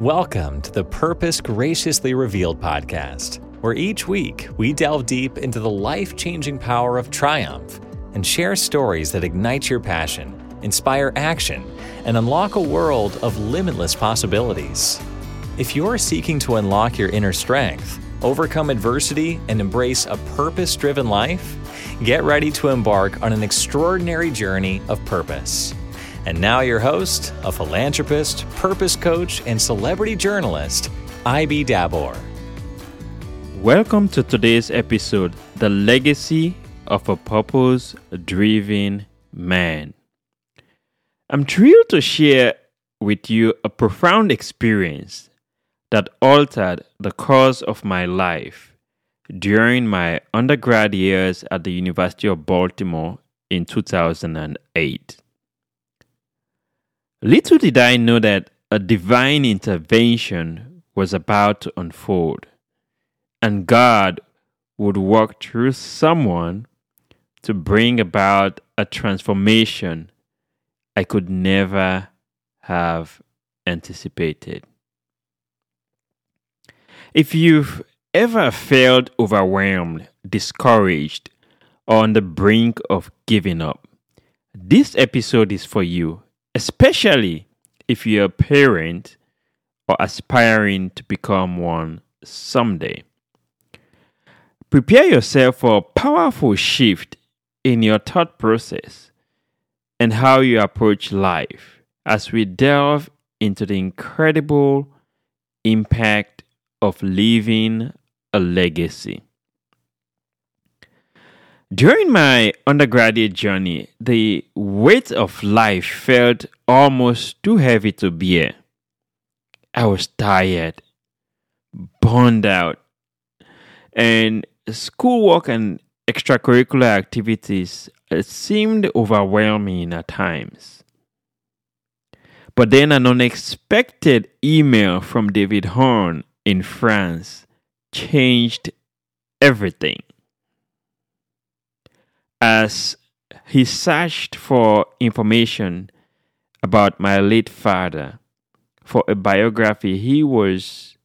Welcome to the Purpose Graciously Revealed podcast, where each week we delve deep into the life changing power of triumph and share stories that ignite your passion, inspire action, and unlock a world of limitless possibilities. If you're seeking to unlock your inner strength, overcome adversity, and embrace a purpose driven life, get ready to embark on an extraordinary journey of purpose. And now, your host, a philanthropist, purpose coach, and celebrity journalist, IB Dabo. Welcome to today's episode The Legacy of a Purpose Driven Man. I'm thrilled to share with you a profound experience that altered the course of my life during my undergrad years at the University of Baltimore in 2008. Little did I know that a divine intervention was about to unfold, and God would work through someone to bring about a transformation I could never have anticipated. If you've ever felt overwhelmed, discouraged, or on the brink of giving up, this episode is for you especially if you're a parent or aspiring to become one someday. Prepare yourself for a powerful shift in your thought process and how you approach life as we delve into the incredible impact of leaving a legacy. During my undergraduate journey, the weight of life felt almost too heavy to bear. I was tired, burned out, and schoolwork and extracurricular activities uh, seemed overwhelming at times. But then an unexpected email from David Horn in France changed everything as he searched for information about my late father for a biography he was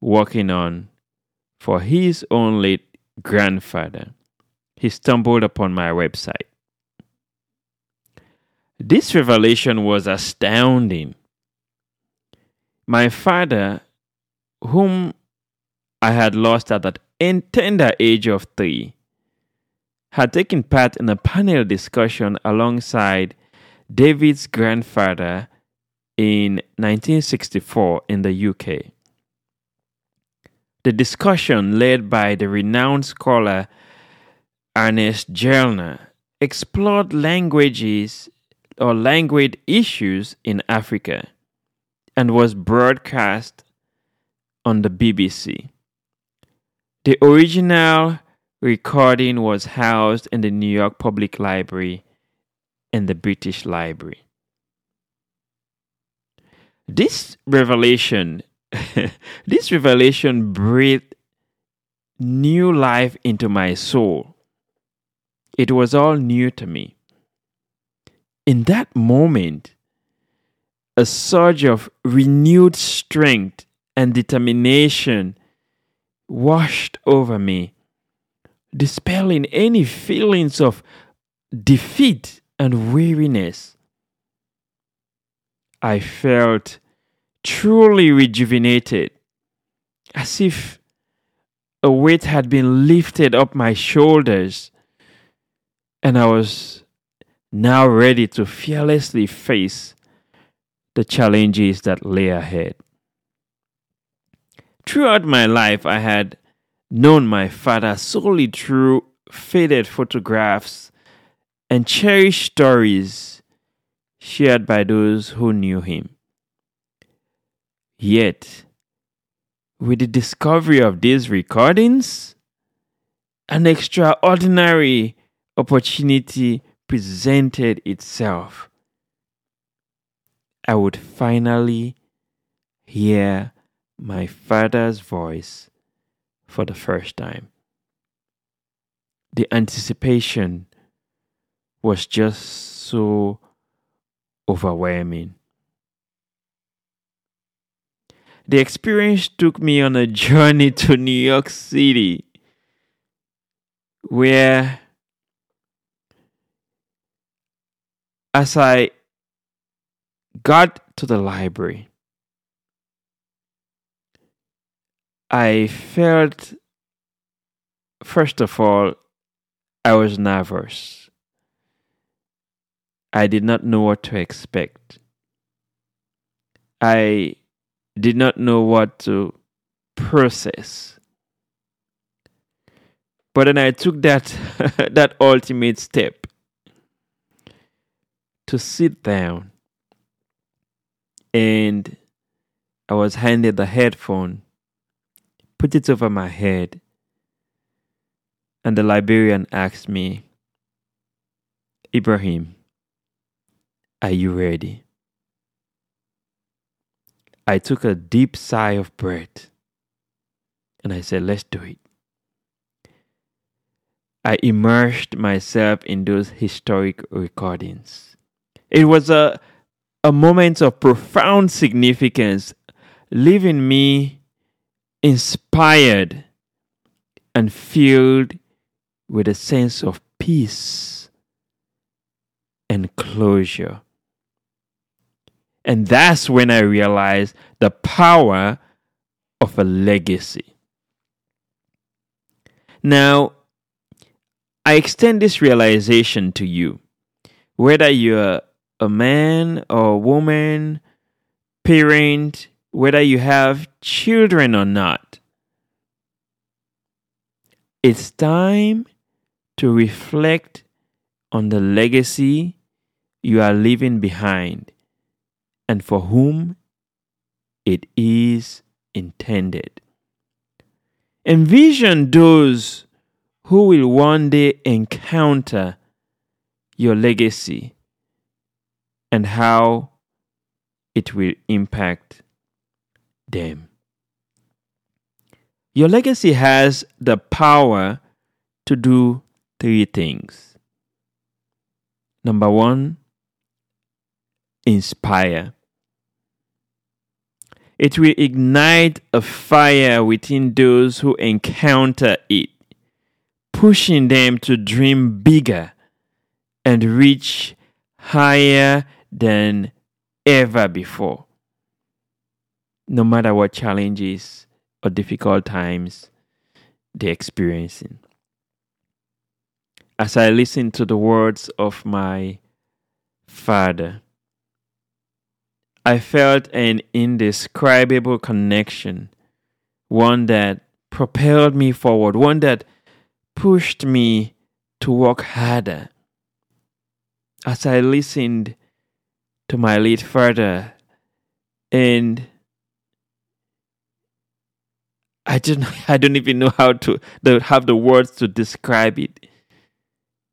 working on for his own late grandfather. He stumbled upon my website. This revelation was astounding. My father, whom I had lost at that tender age of three, had taken part in a panel discussion alongside David's grandfather in 1964 in the UK. The discussion, led by the renowned scholar Ernest Gellner, explored languages or language issues in Africa and was broadcast on the BBC. The original recording was housed in the New York Public Library and the British Library. This revelation, this revelation breathed new life into my soul. It was all new to me. In that moment, a surge of renewed strength and determination washed over me dispelling any feelings of defeat and weariness. I felt truly rejuvenated, as if a weight had been lifted up my shoulders, and I was now ready to fearlessly face the challenges that lay ahead. Throughout my life, I had known my father solely through faded photographs and cherished stories shared by those who knew him. Yet, with the discovery of these recordings, an extraordinary opportunity presented itself. I would finally hear my father's voice for the first time. The anticipation was just so overwhelming. the experience took me on a journey to New York City where as I got to the library, I felt, first of all, I was nervous. I did not know what to expect. I did not know what to process. But then I took that that ultimate step to sit down and I was handed the headphone, put it over my head, and the Liberian asked me, Ibrahim, are you ready? I took a deep sigh of breath and I said, Let's do it. I immersed myself in those historic recordings. It was a, a moment of profound significance, leaving me inspired and filled with a sense of peace and closure. And that's when I realized the power of a legacy. Now, I extend this realization to you. Whether you're a man or a woman, parent, whether you have children or not, it's time to reflect on the legacy you are leaving behind and for whom it is intended. Envision those who will one day encounter your legacy and how it will impact them. Your legacy has the power to do three things. Number one, inspire. It will ignite a fire within those who encounter it, pushing them to dream bigger and reach higher than ever before. No matter what challenges or difficult times they're experiencing. As I listen to the words of my father, I felt an indescribable connection, one that propelled me forward, one that pushed me to work harder. As I listened to my late father, and I don't, I don't even know how to have the words to describe it,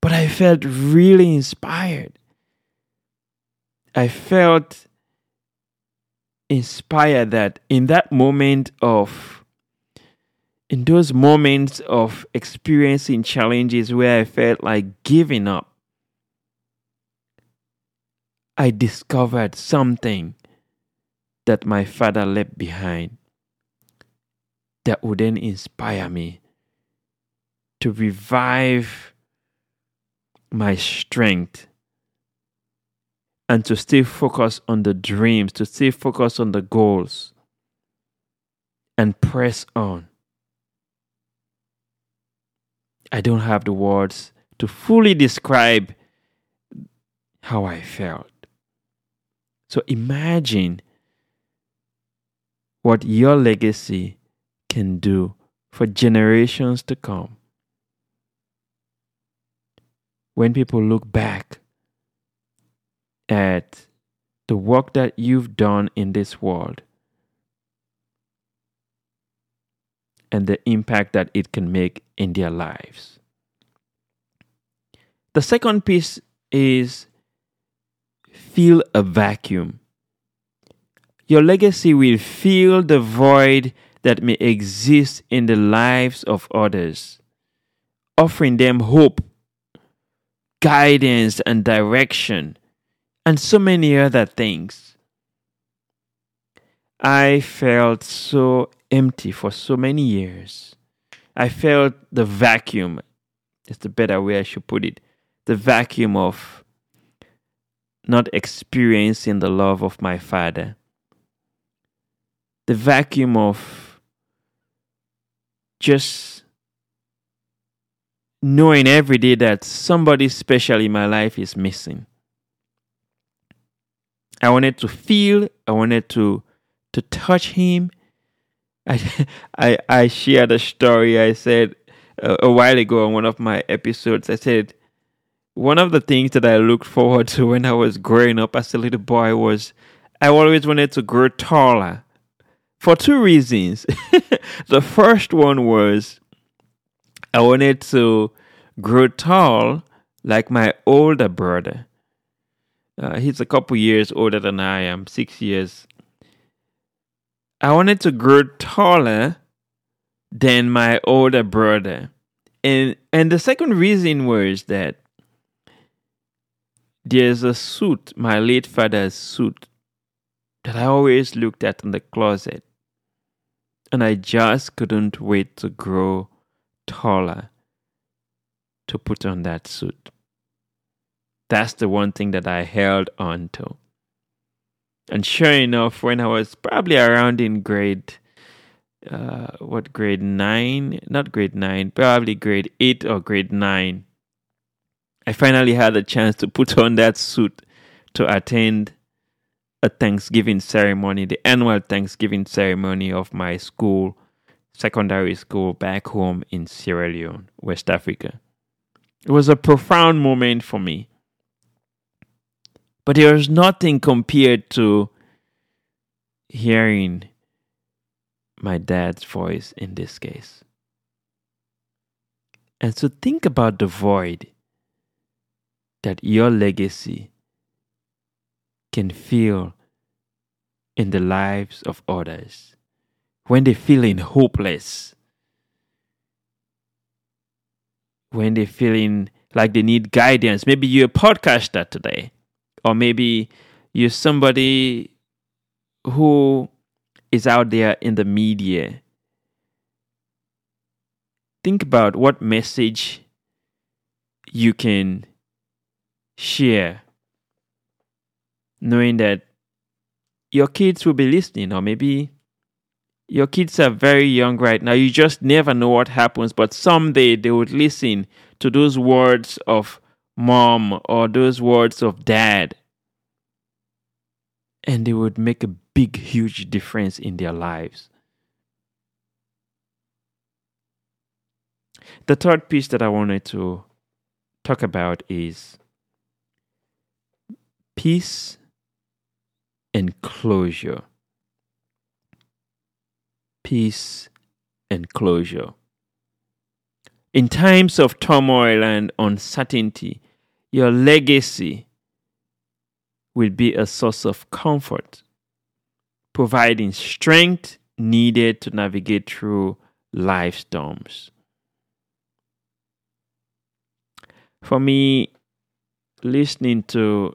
but I felt really inspired. I felt inspired that in that moment of in those moments of experiencing challenges where I felt like giving up, I discovered something that my father left behind that would then inspire me to revive my strength and to stay focused on the dreams, to stay focused on the goals, and press on. I don't have the words to fully describe how I felt. So imagine what your legacy can do for generations to come. When people look back at the work that you've done in this world and the impact that it can make in their lives. The second piece is fill a vacuum. Your legacy will fill the void that may exist in the lives of others, offering them hope, guidance, and direction and so many other things. I felt so empty for so many years. I felt the vacuum. It's the better way I should put it. The vacuum of not experiencing the love of my father. The vacuum of just knowing every day that somebody special in my life is missing. I wanted to feel, I wanted to to touch him. I I I shared a story I said a while ago on one of my episodes. I said one of the things that I looked forward to when I was growing up as a little boy was I always wanted to grow taller for two reasons. the first one was I wanted to grow tall like my older brother. Uh, he's a couple years older than I am, six years. I wanted to grow taller than my older brother. And and the second reason was that there's a suit, my late father's suit, that I always looked at in the closet. And I just couldn't wait to grow taller to put on that suit. That's the one thing that I held on to. And sure enough, when I was probably around in grade, uh, what grade nine? Not grade nine, probably grade eight or grade nine. I finally had a chance to put on that suit to attend a Thanksgiving ceremony, the annual Thanksgiving ceremony of my school, secondary school back home in Sierra Leone, West Africa. It was a profound moment for me. But there was nothing compared to hearing my dad's voice in this case. And so think about the void that your legacy can feel in the lives of others when they're feeling hopeless, when they're feeling like they need guidance. Maybe you're a podcaster today, or maybe you're somebody who is out there in the media. Think about what message you can share, knowing that your kids will be listening, or maybe your kids are very young right now. You just never know what happens, but someday they would listen to those words of mom or those words of dad, and they would make a big, huge difference in their lives. The third piece that I wanted to talk about is peace and closure. Peace and closure. In times of turmoil and uncertainty, your legacy will be a source of comfort, providing strength needed to navigate through life storms. For me, listening to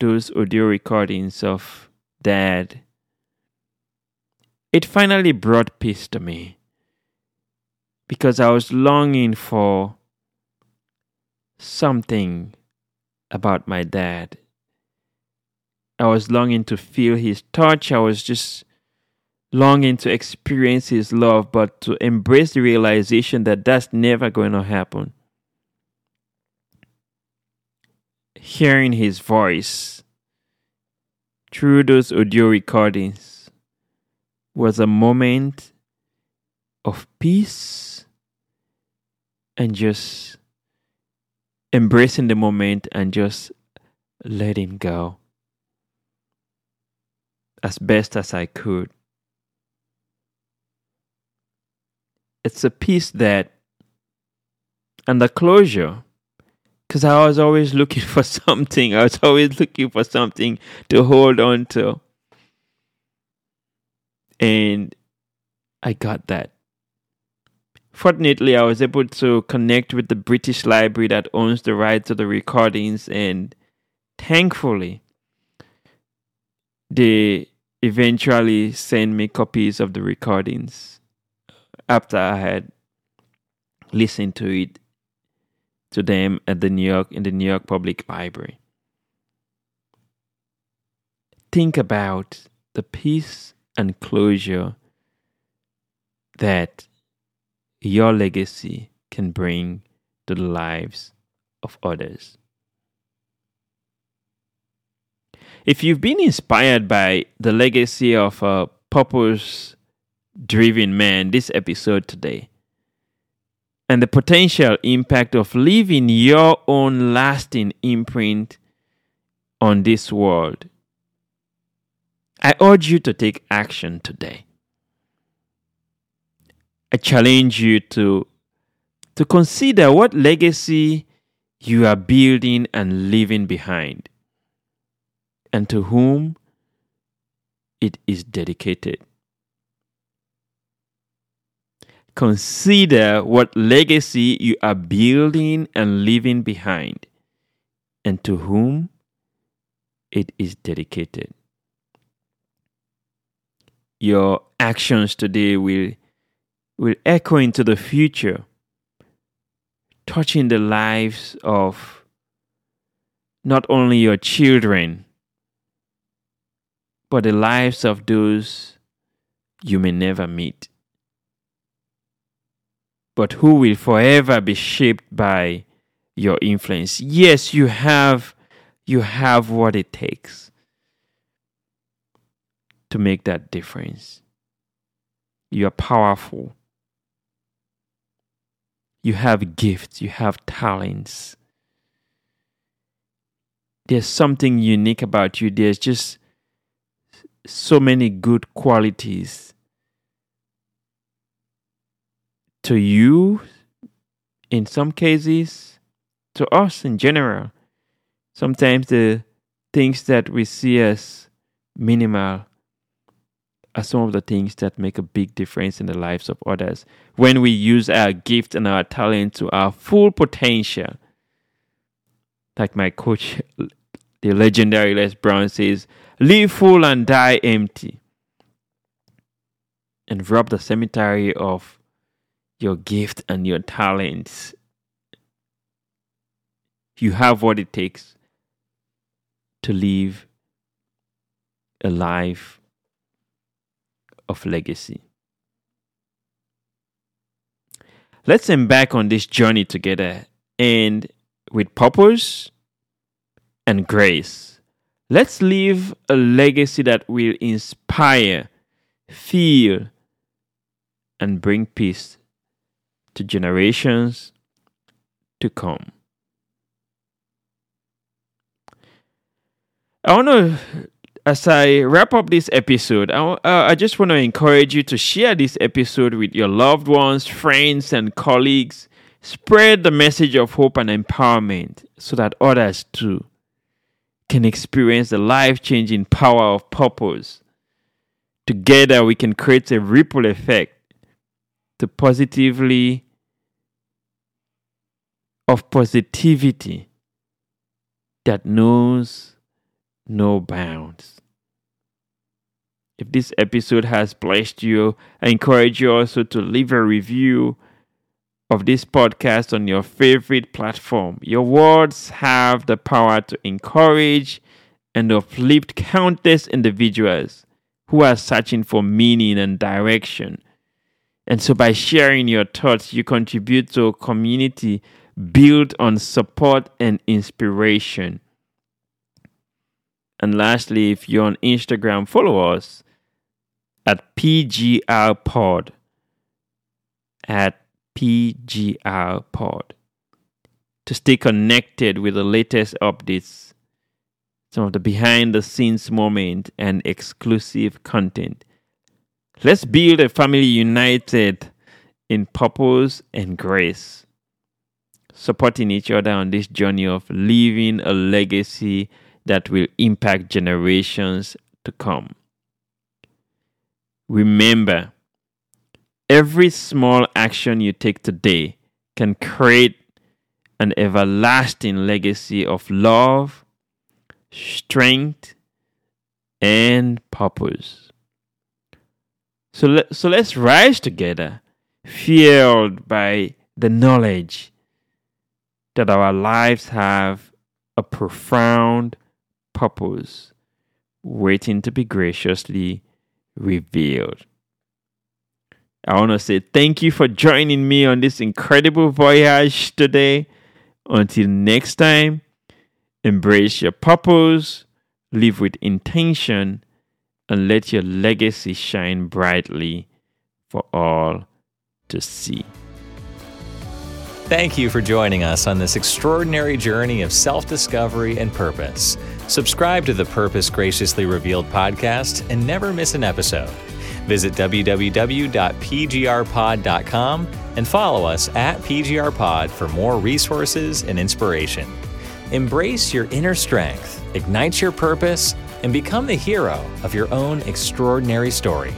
those audio recordings of dad, it finally brought peace to me because I was longing for something about my dad. I was longing to feel his touch. I was just longing to experience his love, but to embrace the realization that that's never going to happen. Hearing his voice through those audio recordings was a moment of peace and just embracing the moment and just letting go as best as I could. It's a peace that, and the closure, because I was always looking for something. I was always looking for something to hold on to. And I got that. Fortunately, I was able to connect with the British Library that owns the rights to the recordings, and thankfully, they eventually sent me copies of the recordings after I had listened to it to them at the New York in the New York Public Library. Think about the peace and closure that your legacy can bring to the lives of others. If you've been inspired by the legacy of a purpose driven man this episode today, and the potential impact of leaving your own lasting imprint on this world, I urge you to take action today. I challenge you to, to consider what legacy you are building and leaving behind and to whom it is dedicated. Consider what legacy you are building and leaving behind, and to whom it is dedicated. Your actions today will, will echo into the future, touching the lives of not only your children, but the lives of those you may never meet, but who will forever be shaped by your influence. Yes, you have you have what it takes to make that difference. You are powerful. You have gifts, you have talents. There's something unique about you. There's just so many good qualities to you in some cases to us in general sometimes the things that we see as minimal are some of the things that make a big difference in the lives of others when we use our gift and our talent to our full potential like my coach the legendary les brown says Live full and die empty. And rob the cemetery of your gift and your talents. You have what it takes to live a life of legacy. Let's embark on this journey together and with purpose and grace. Let's leave a legacy that will inspire, feel, and bring peace to generations to come. I want to, as I wrap up this episode, I, uh, I just want to encourage you to share this episode with your loved ones, friends, and colleagues. Spread the message of hope and empowerment so that others too can experience the life changing power of purpose. Together, we can create a ripple effect to positively, of positivity that knows no bounds. If this episode has blessed you, I encourage you also to leave a review of this podcast on your favorite platform. Your words have the power to encourage and uplift countless individuals who are searching for meaning and direction. And so, by sharing your thoughts, you contribute to a community built on support and inspiration. And lastly, if you're on Instagram, follow us at PGR Pod at PGR Pod to stay connected with the latest updates, some of the behind the scenes moment, and exclusive content. Let's build a family united in purpose and grace, supporting each other on this journey of leaving a legacy that will impact generations to come. Remember, Every small action you take today can create an everlasting legacy of love, strength, and purpose. So, let, so let's rise together, fueled by the knowledge that our lives have a profound purpose waiting to be graciously revealed. I want to say thank you for joining me on this incredible voyage today. Until next time, embrace your purpose, live with intention, and let your legacy shine brightly for all to see. Thank you for joining us on this extraordinary journey of self discovery and purpose. Subscribe to the Purpose Graciously Revealed podcast and never miss an episode. Visit www.pgrpod.com and follow us at PGRPod for more resources and inspiration. Embrace your inner strength, ignite your purpose, and become the hero of your own extraordinary story.